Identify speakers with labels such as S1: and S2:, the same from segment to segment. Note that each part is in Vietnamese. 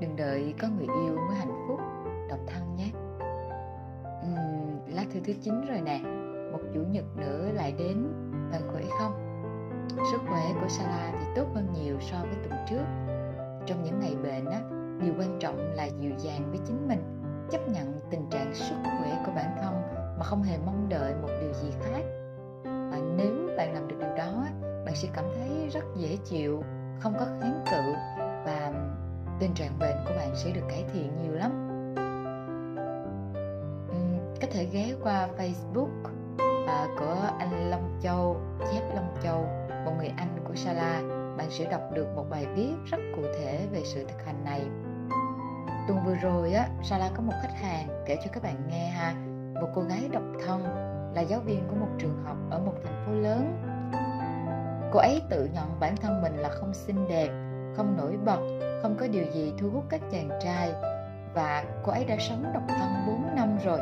S1: đừng đợi có người yêu mới hạnh phúc độc thân nhé. Uhm, lá thư thứ 9 rồi nè. Một chủ nhật nữa lại đến bạn khỏe không? Sức khỏe của Sala thì tốt hơn nhiều so với tuần trước. Trong những ngày bệnh á điều quan trọng là dịu dàng với chính mình chấp nhận tình trạng sức khỏe của bản thân mà không hề mong đợi một điều gì khác. Và nếu bạn làm được điều đó bạn sẽ cảm thấy rất dễ chịu không có kháng cự và tình trạng bệnh của bạn sẽ được cải thiện nhiều lắm. Có thể ghé qua facebook à, của anh Long Châu chép Long Châu một người anh của Sala. Bạn sẽ đọc được một bài viết rất cụ thể về sự thực hành này. Tuần vừa rồi á Sala có một khách hàng kể cho các bạn nghe ha. Một cô gái độc thân là giáo viên của một trường học ở một thành phố lớn. Cô ấy tự nhận bản thân mình là không xinh đẹp không nổi bật không có điều gì thu hút các chàng trai. Và cô ấy đã sống độc thân 4 năm rồi.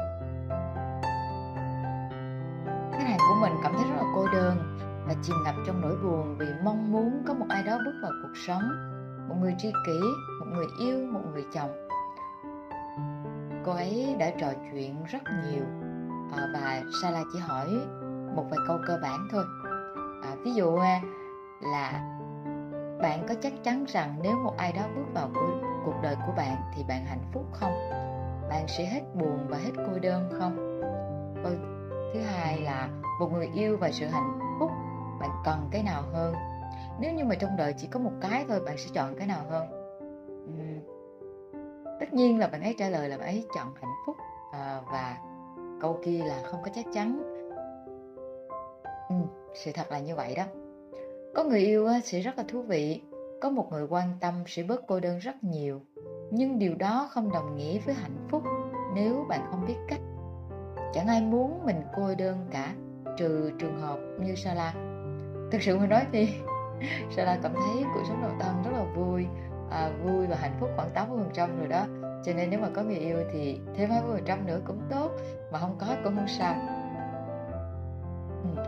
S1: Khách hàng của mình cảm thấy rất là cô đơn và chìm ngập trong nỗi buồn vì mong muốn có một ai đó bước vào cuộc sống. Một người tri kỷ một người yêu một người chồng. Cô ấy đã trò chuyện rất nhiều. À, và Sala chỉ hỏi một vài câu cơ bản thôi. À, ví dụ à, là bạn có chắc chắn rằng nếu một ai đó bước vào cuộc, cuộc đời của bạn thì bạn hạnh phúc không? Bạn sẽ hết buồn và hết cô đơn không? Câu thứ hai là một người yêu và sự hạnh phúc bạn cần cái nào hơn? Nếu như mà trong đời chỉ có một cái thôi bạn sẽ chọn cái nào hơn? Uhm. tất nhiên là bạn ấy trả lời là bạn ấy chọn hạnh phúc à, và câu kia là không có chắc chắn. Uhm, sự thật là như vậy đó có người yêu sẽ rất là thú vị. Có một người quan tâm sẽ bớt cô đơn rất nhiều. Nhưng điều đó không đồng nghĩa với hạnh phúc nếu bạn không biết cách. Chẳng ai muốn mình cô đơn cả trừ trường hợp như Sala. Thực sự mà nói thì Sala cảm thấy cuộc sống đầu thân rất là vui. À, vui và hạnh phúc khoảng 80 phần trăm rồi đó. Cho nên nếu mà có người yêu thì thêm 20 phần trăm nữa cũng tốt mà không có cũng không sao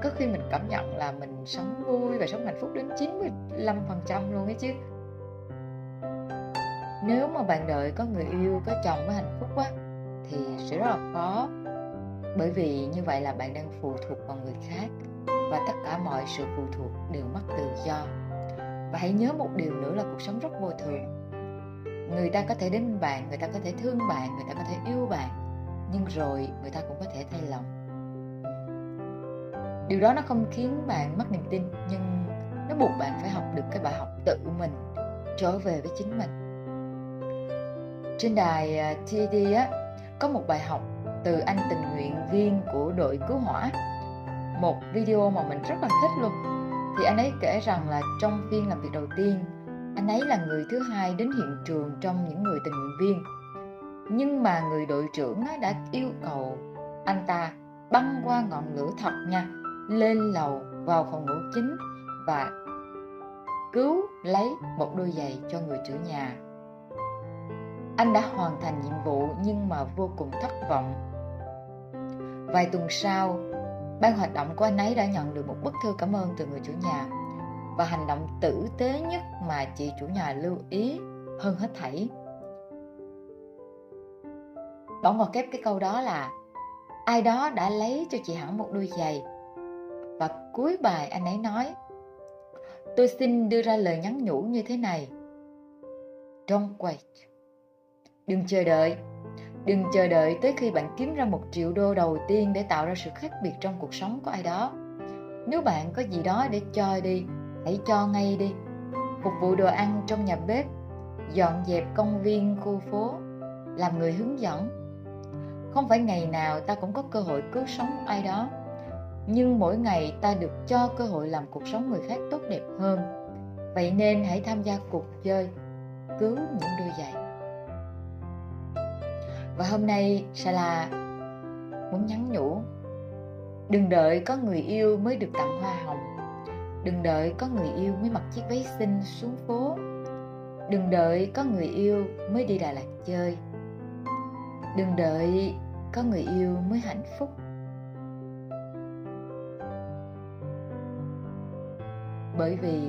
S1: có khi mình cảm nhận là mình sống vui và sống hạnh phúc đến 95 phần trăm luôn ấy chứ. Nếu mà bạn đợi có người yêu, có chồng với hạnh phúc á thì sẽ rất là khó. Bởi vì như vậy là bạn đang phụ thuộc vào người khác và tất cả mọi sự phụ thuộc đều mất tự do. Và hãy nhớ một điều nữa là cuộc sống rất vô thường. Người ta có thể đến bạn, người ta có thể thương bạn, người ta có thể yêu bạn, nhưng rồi người ta cũng có thể thay lòng điều đó nó không khiến bạn mất niềm tin, nhưng nó buộc bạn phải học được cái bài học tự mình trở về với chính mình. Trên đài à, TD á, có một bài học từ anh tình nguyện viên của đội cứu hỏa. Một video mà mình rất là thích luôn. Thì anh ấy kể rằng là trong phiên làm việc đầu tiên, anh ấy là người thứ hai đến hiện trường trong những người tình nguyện viên. Nhưng mà người đội trưởng đã yêu cầu anh ta băng qua ngọn lửa thật nha lên lầu vào phòng ngủ chính và cứu lấy một đôi giày cho người chủ nhà. Anh đã hoàn thành nhiệm vụ nhưng mà vô cùng thất vọng. Vài tuần sau, ban hoạt động của anh ấy đã nhận được một bức thư cảm ơn từ người chủ nhà và hành động tử tế nhất mà chị chủ nhà lưu ý hơn hết thảy. Bảo Ngọt kép cái câu đó là, Ai đó đã lấy cho chị hẳn một đôi giày và cuối bài anh ấy nói Tôi xin đưa ra lời nhắn nhủ như thế này Don't wait Đừng chờ đợi Đừng chờ đợi tới khi bạn kiếm ra một triệu đô đầu tiên để tạo ra sự khác biệt trong cuộc sống của ai đó. Nếu bạn có gì đó để cho đi, hãy cho ngay đi. Phục vụ đồ ăn trong nhà bếp, dọn dẹp công viên, khu phố, làm người hướng dẫn. Không phải ngày nào ta cũng có cơ hội cứu sống ai đó, nhưng mỗi ngày ta được cho cơ hội làm cuộc sống người khác tốt đẹp hơn. Vậy nên hãy tham gia cuộc chơi cứu những đôi giày. Và hôm nay Sala muốn nhắn nhủ. Đừng đợi có người yêu mới được tặng hoa hồng. Đừng đợi có người yêu mới mặc chiếc váy xinh xuống phố. Đừng đợi có người yêu mới đi Đà Lạt chơi. Đừng đợi có người yêu mới hạnh phúc. Bởi vì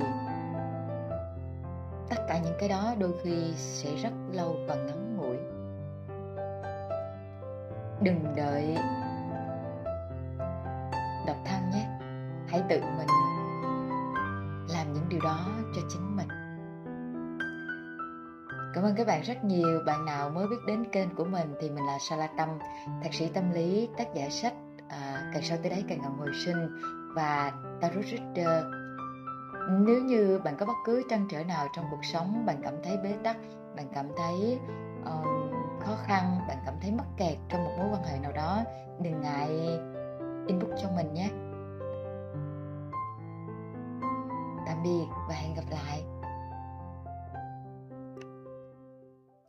S1: tất cả những cái đó đôi khi sẽ rất lâu và ngắn ngủi đừng đợi độc thân nhé hãy tự mình làm những điều đó cho chính mình Cảm ơn các bạn rất nhiều. Bạn nào mới biết đến kênh của mình thì mình là Sala Tâm, thạc sĩ tâm lý, tác giả sách à, Càng sau tới đấy càng ngầm hồi sinh và Tarot Reader. Nếu như bạn có bất cứ trăn trở nào trong cuộc sống, bạn cảm thấy bế tắc, bạn cảm thấy um, khó khăn, bạn cảm thấy mắc kẹt trong một mối quan hệ nào đó, đừng ngại inbox cho mình nhé. Tạm biệt và hẹn gặp lại.